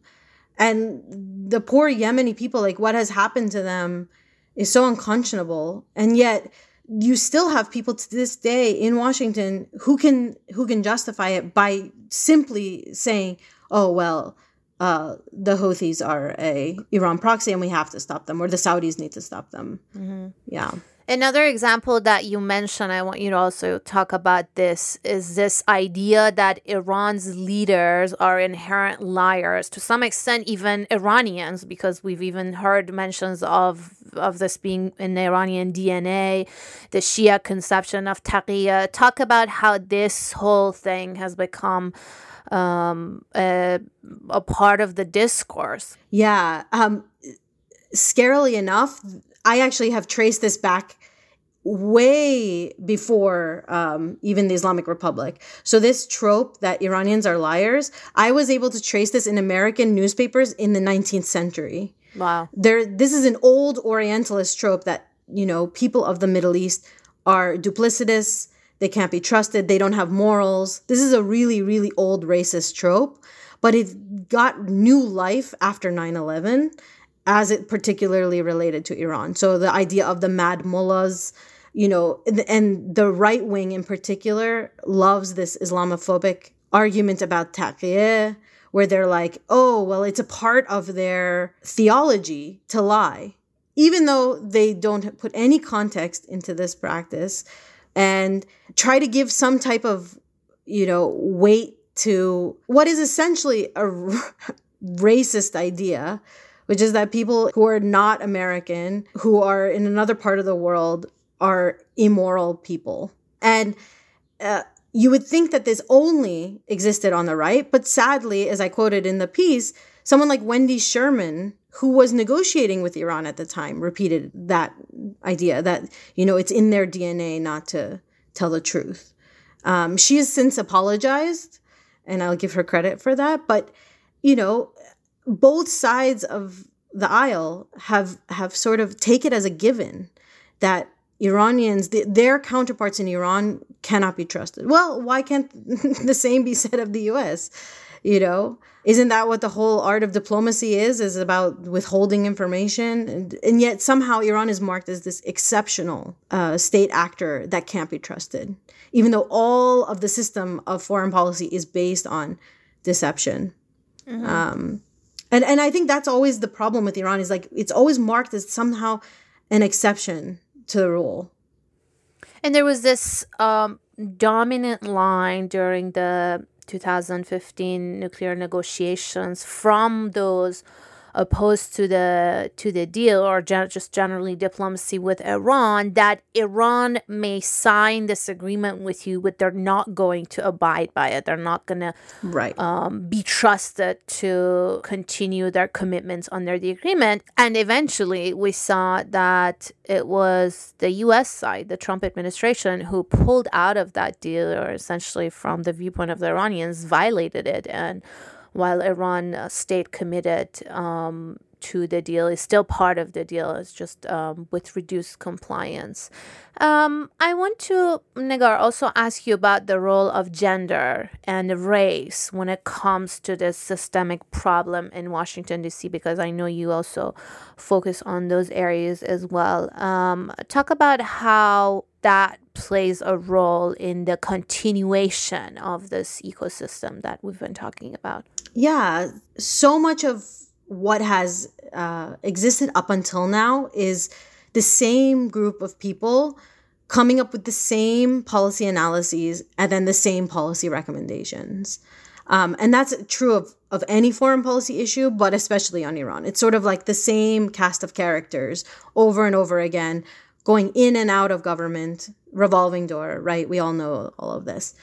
and the poor Yemeni people, like what has happened to them is so unconscionable. And yet you still have people to this day in Washington who can who can justify it by simply saying, "Oh well, uh, the Houthis are a Iran proxy, and we have to stop them, or the Saudis need to stop them." Mm-hmm. Yeah. Another example that you mentioned, I want you to also talk about this, is this idea that Iran's leaders are inherent liars. To some extent, even Iranians, because we've even heard mentions of of this being in Iranian DNA, the Shia conception of taqiyya. Talk about how this whole thing has become um, a, a part of the discourse. Yeah. Um, scarily enough, I actually have traced this back way before um, even the Islamic Republic. So this trope that Iranians are liars, I was able to trace this in American newspapers in the 19th century. Wow. There this is an old orientalist trope that, you know, people of the Middle East are duplicitous, they can't be trusted, they don't have morals. This is a really really old racist trope, but it got new life after 9/11 as it particularly related to Iran. So the idea of the mad mullahs, you know, and the right wing in particular loves this Islamophobic argument about taqiyya, where they're like, oh, well, it's a part of their theology to lie, even though they don't put any context into this practice and try to give some type of, you know, weight to what is essentially a racist idea which is that people who are not American, who are in another part of the world, are immoral people. And uh, you would think that this only existed on the right, but sadly, as I quoted in the piece, someone like Wendy Sherman, who was negotiating with Iran at the time, repeated that idea that, you know, it's in their DNA not to tell the truth. Um, she has since apologized, and I'll give her credit for that. But, you know, both sides of the aisle have have sort of take it as a given that Iranians, the, their counterparts in Iran cannot be trusted. Well, why can't the same be said of the US? You know, isn't that what the whole art of diplomacy is? Is about withholding information, and, and yet somehow Iran is marked as this exceptional uh, state actor that can't be trusted, even though all of the system of foreign policy is based on deception. Mm-hmm. Um, and and I think that's always the problem with Iran is like it's always marked as somehow an exception to the rule. And there was this um, dominant line during the 2015 nuclear negotiations from those opposed to the to the deal or gen- just generally diplomacy with Iran that Iran may sign this agreement with you but they're not going to abide by it. They're not going to right. um, be trusted to continue their commitments under the agreement. And eventually we saw that it was the US side the Trump administration who pulled out of that deal or essentially from the viewpoint of the Iranians violated it. And while Iran uh, stayed committed um, to the deal, is still part of the deal. It's just um, with reduced compliance. Um, I want to, Negar, also ask you about the role of gender and race when it comes to this systemic problem in Washington, D.C., because I know you also focus on those areas as well. Um, talk about how that plays a role in the continuation of this ecosystem that we've been talking about. Yeah, so much of what has uh, existed up until now is the same group of people coming up with the same policy analyses and then the same policy recommendations. Um, and that's true of, of any foreign policy issue, but especially on Iran. It's sort of like the same cast of characters over and over again, going in and out of government, revolving door, right? We all know all of this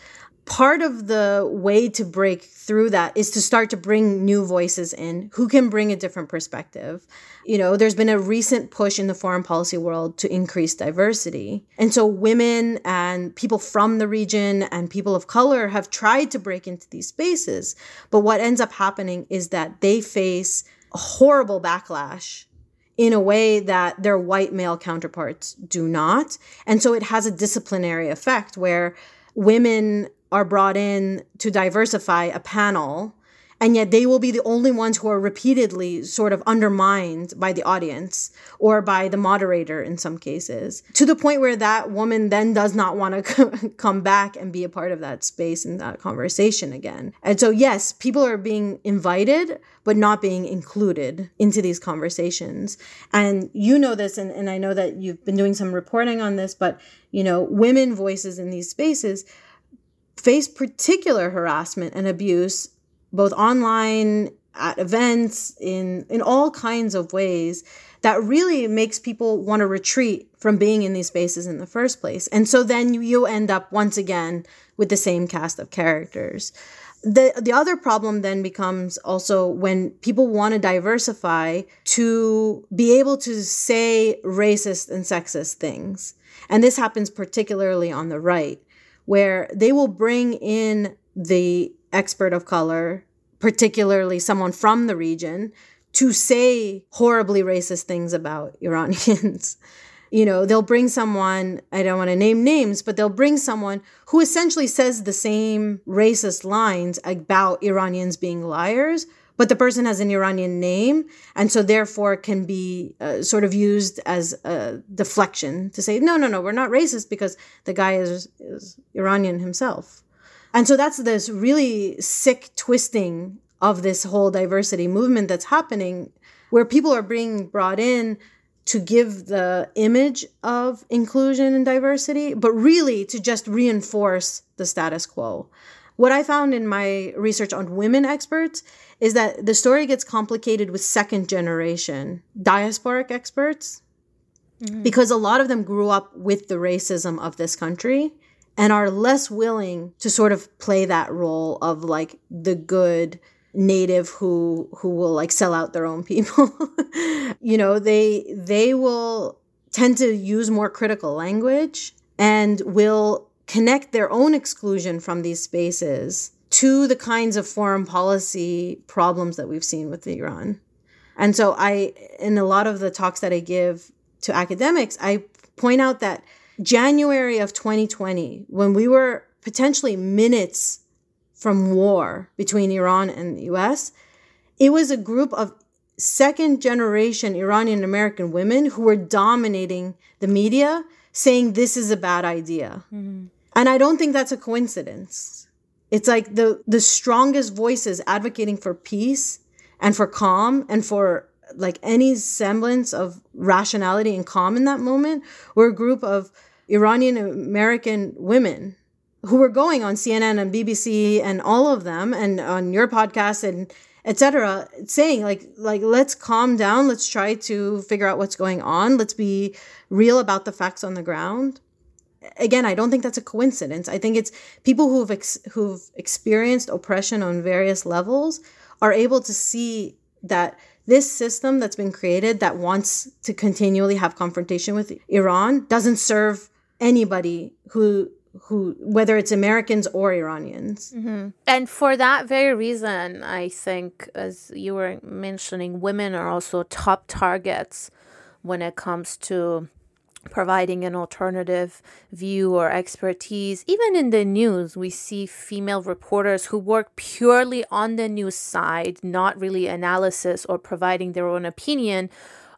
part of the way to break through that is to start to bring new voices in who can bring a different perspective. You know, there's been a recent push in the foreign policy world to increase diversity. And so women and people from the region and people of color have tried to break into these spaces. But what ends up happening is that they face a horrible backlash in a way that their white male counterparts do not. And so it has a disciplinary effect where women are brought in to diversify a panel and yet they will be the only ones who are repeatedly sort of undermined by the audience or by the moderator in some cases to the point where that woman then does not want to come back and be a part of that space and that conversation again. And so yes people are being invited but not being included into these conversations. And you know this and, and i know that you've been doing some reporting on this but you know women voices in these spaces face particular harassment and abuse, both online, at events, in, in all kinds of ways that really makes people want to retreat from being in these spaces in the first place. And so then you, you end up once again with the same cast of characters. The, the other problem then becomes also when people want to diversify to be able to say racist and sexist things. And this happens particularly on the right where they will bring in the expert of color, particularly someone from the region, to say horribly racist things about Iranians. you know, they'll bring someone, I don't want to name names, but they'll bring someone who essentially says the same racist lines about Iranians being liars, but the person has an Iranian name, and so therefore can be uh, sort of used as a deflection to say, no, no, no, we're not racist because the guy is, is Iranian himself. And so that's this really sick twisting of this whole diversity movement that's happening, where people are being brought in to give the image of inclusion and diversity, but really to just reinforce the status quo. What I found in my research on women experts is that the story gets complicated with second generation diasporic experts mm-hmm. because a lot of them grew up with the racism of this country and are less willing to sort of play that role of like the good native who who will like sell out their own people you know they they will tend to use more critical language and will connect their own exclusion from these spaces to the kinds of foreign policy problems that we've seen with Iran. And so I in a lot of the talks that I give to academics, I point out that January of 2020, when we were potentially minutes from war between Iran and the US, it was a group of second generation Iranian American women who were dominating the media saying this is a bad idea. Mm-hmm. And I don't think that's a coincidence. It's like the the strongest voices advocating for peace and for calm and for like any semblance of rationality and calm in that moment were a group of Iranian American women who were going on CNN and BBC and all of them and on your podcast and etc saying like like let's calm down. Let's try to figure out what's going on. Let's be real about the facts on the ground again, I don't think that's a coincidence. I think it's people who've ex- who've experienced oppression on various levels are able to see that this system that's been created that wants to continually have confrontation with Iran doesn't serve anybody who who whether it's Americans or Iranians. Mm-hmm. And for that very reason, I think as you were mentioning women are also top targets when it comes to providing an alternative view or expertise. Even in the news, we see female reporters who work purely on the news side, not really analysis or providing their own opinion,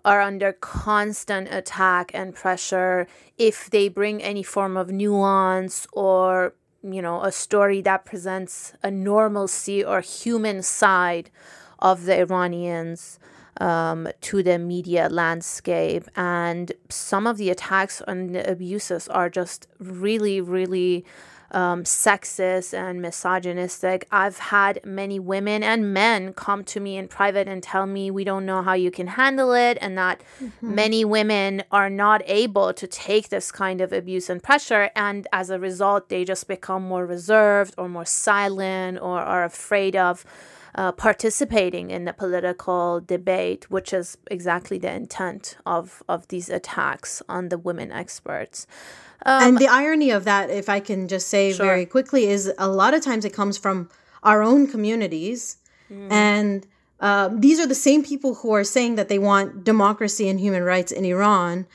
are under constant attack and pressure if they bring any form of nuance or you know a story that presents a normalcy or human side of the Iranians um, to the media landscape. And some of the attacks and the abuses are just really, really um, sexist and misogynistic. I've had many women and men come to me in private and tell me we don't know how you can handle it, and that mm-hmm. many women are not able to take this kind of abuse and pressure. And as a result, they just become more reserved or more silent or are afraid of. Uh, participating in the political debate, which is exactly the intent of, of these attacks on the women experts. Um, and the irony of that, if I can just say sure. very quickly, is a lot of times it comes from our own communities. Mm. And uh, these are the same people who are saying that they want democracy and human rights in Iran,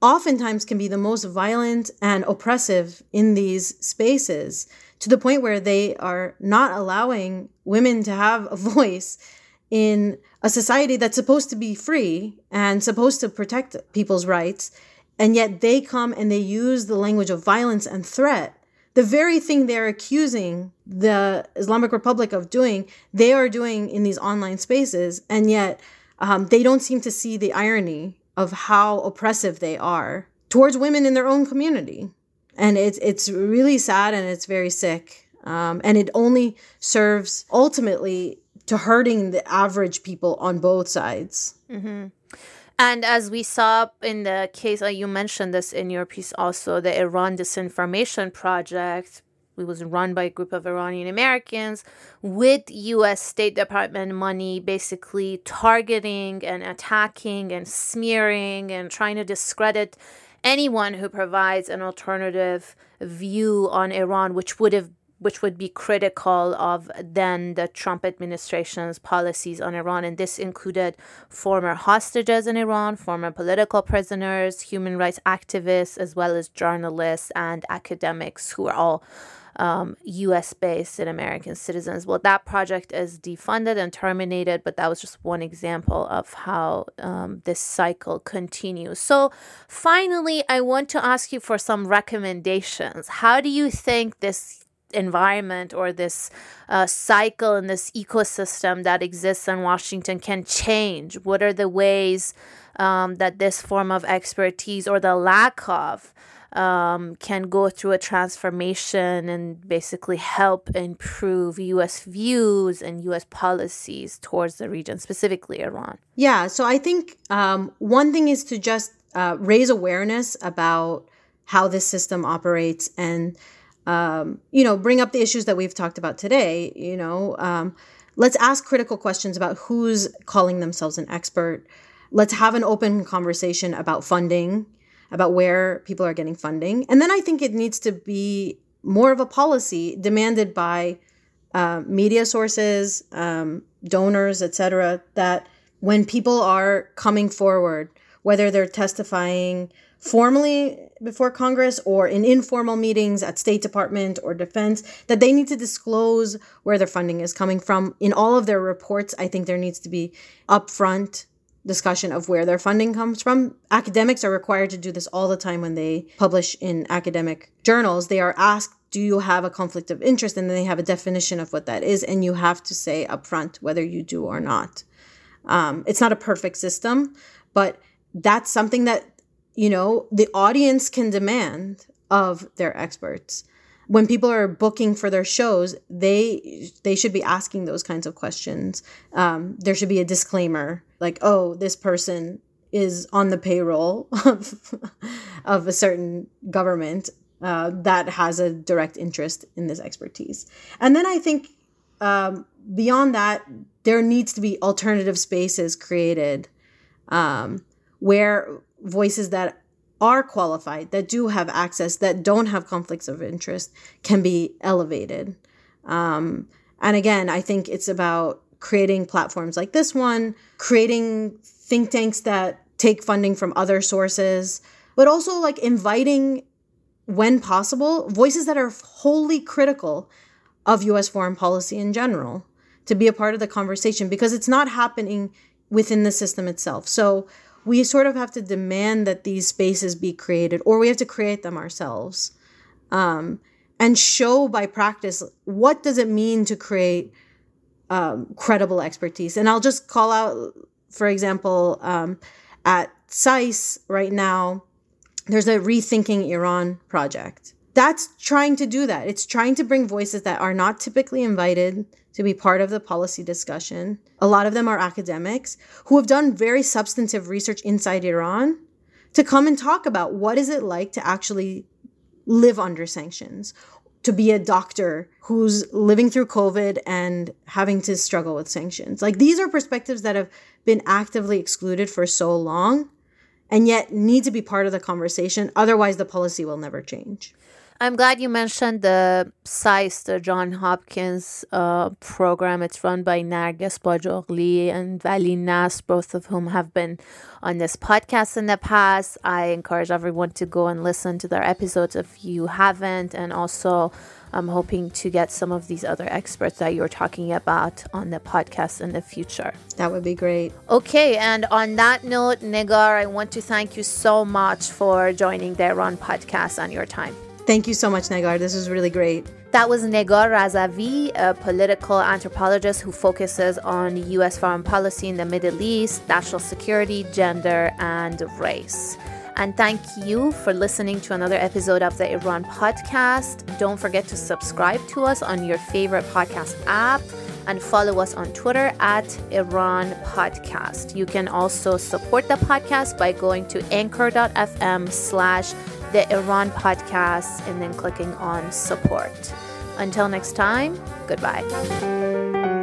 oftentimes can be the most violent and oppressive in these spaces to the point where they are not allowing women to have a voice in a society that's supposed to be free and supposed to protect people's rights and yet they come and they use the language of violence and threat. The very thing they're accusing the Islamic Republic of doing, they are doing in these online spaces. And yet um, they don't seem to see the irony of how oppressive they are towards women in their own community. And it's, it's really sad and it's very sick. Um, and it only serves ultimately to hurting the average people on both sides. Mm-hmm. And as we saw in the case, uh, you mentioned this in your piece also, the Iran Disinformation Project. It was run by a group of Iranian Americans with US State Department money, basically targeting and attacking and smearing and trying to discredit anyone who provides an alternative view on Iran, which would have which would be critical of then the Trump administration's policies on Iran. And this included former hostages in Iran, former political prisoners, human rights activists, as well as journalists and academics who are all um, US based and American citizens. Well, that project is defunded and terminated, but that was just one example of how um, this cycle continues. So, finally, I want to ask you for some recommendations. How do you think this environment or this uh, cycle and this ecosystem that exists in Washington can change? What are the ways um, that this form of expertise or the lack of um, can go through a transformation and basically help improve U.S. views and U.S. policies towards the region, specifically Iran? Yeah, so I think um, one thing is to just uh, raise awareness about how this system operates and um, you know, bring up the issues that we've talked about today. You know, um, let's ask critical questions about who's calling themselves an expert. Let's have an open conversation about funding, about where people are getting funding. And then I think it needs to be more of a policy demanded by uh, media sources, um, donors, etc. That when people are coming forward, whether they're testifying formally before Congress or in informal meetings at State Department or Defense that they need to disclose where their funding is coming from. In all of their reports, I think there needs to be upfront discussion of where their funding comes from. Academics are required to do this all the time when they publish in academic journals. They are asked, do you have a conflict of interest? And then they have a definition of what that is. And you have to say upfront whether you do or not. Um, it's not a perfect system, but that's something that you know, the audience can demand of their experts. When people are booking for their shows, they they should be asking those kinds of questions. Um, there should be a disclaimer like, "Oh, this person is on the payroll of, of a certain government uh, that has a direct interest in this expertise." And then I think um, beyond that, there needs to be alternative spaces created um, where voices that are qualified, that do have access, that don't have conflicts of interest, can be elevated. Um, and again, I think it's about creating platforms like this one, creating think tanks that take funding from other sources, but also like inviting, when possible, voices that are wholly critical of US foreign policy in general to be a part of the conversation because it's not happening within the system itself. So we sort of have to demand that these spaces be created or we have to create them ourselves um, and show by practice what does it mean to create um, credible expertise and i'll just call out for example um, at SAIS right now there's a rethinking iran project that's trying to do that. It's trying to bring voices that are not typically invited to be part of the policy discussion. A lot of them are academics who have done very substantive research inside Iran to come and talk about what is it like to actually live under sanctions, to be a doctor who's living through COVID and having to struggle with sanctions. Like these are perspectives that have been actively excluded for so long and yet need to be part of the conversation. Otherwise, the policy will never change. I'm glad you mentioned the SAIS, the John Hopkins uh, program. It's run by Narges Bajogli and Vali Nasr, both of whom have been on this podcast in the past. I encourage everyone to go and listen to their episodes if you haven't. And also, I'm hoping to get some of these other experts that you're talking about on the podcast in the future. That would be great. Okay, and on that note, Negar, I want to thank you so much for joining the Iran podcast and your time. Thank you so much, Negar. This was really great. That was Negar Razavi, a political anthropologist who focuses on U.S. foreign policy in the Middle East, national security, gender, and race. And thank you for listening to another episode of the Iran podcast. Don't forget to subscribe to us on your favorite podcast app and follow us on Twitter at Iran Podcast. You can also support the podcast by going to anchor.fm slash the Iran podcast and then clicking on support. Until next time, goodbye.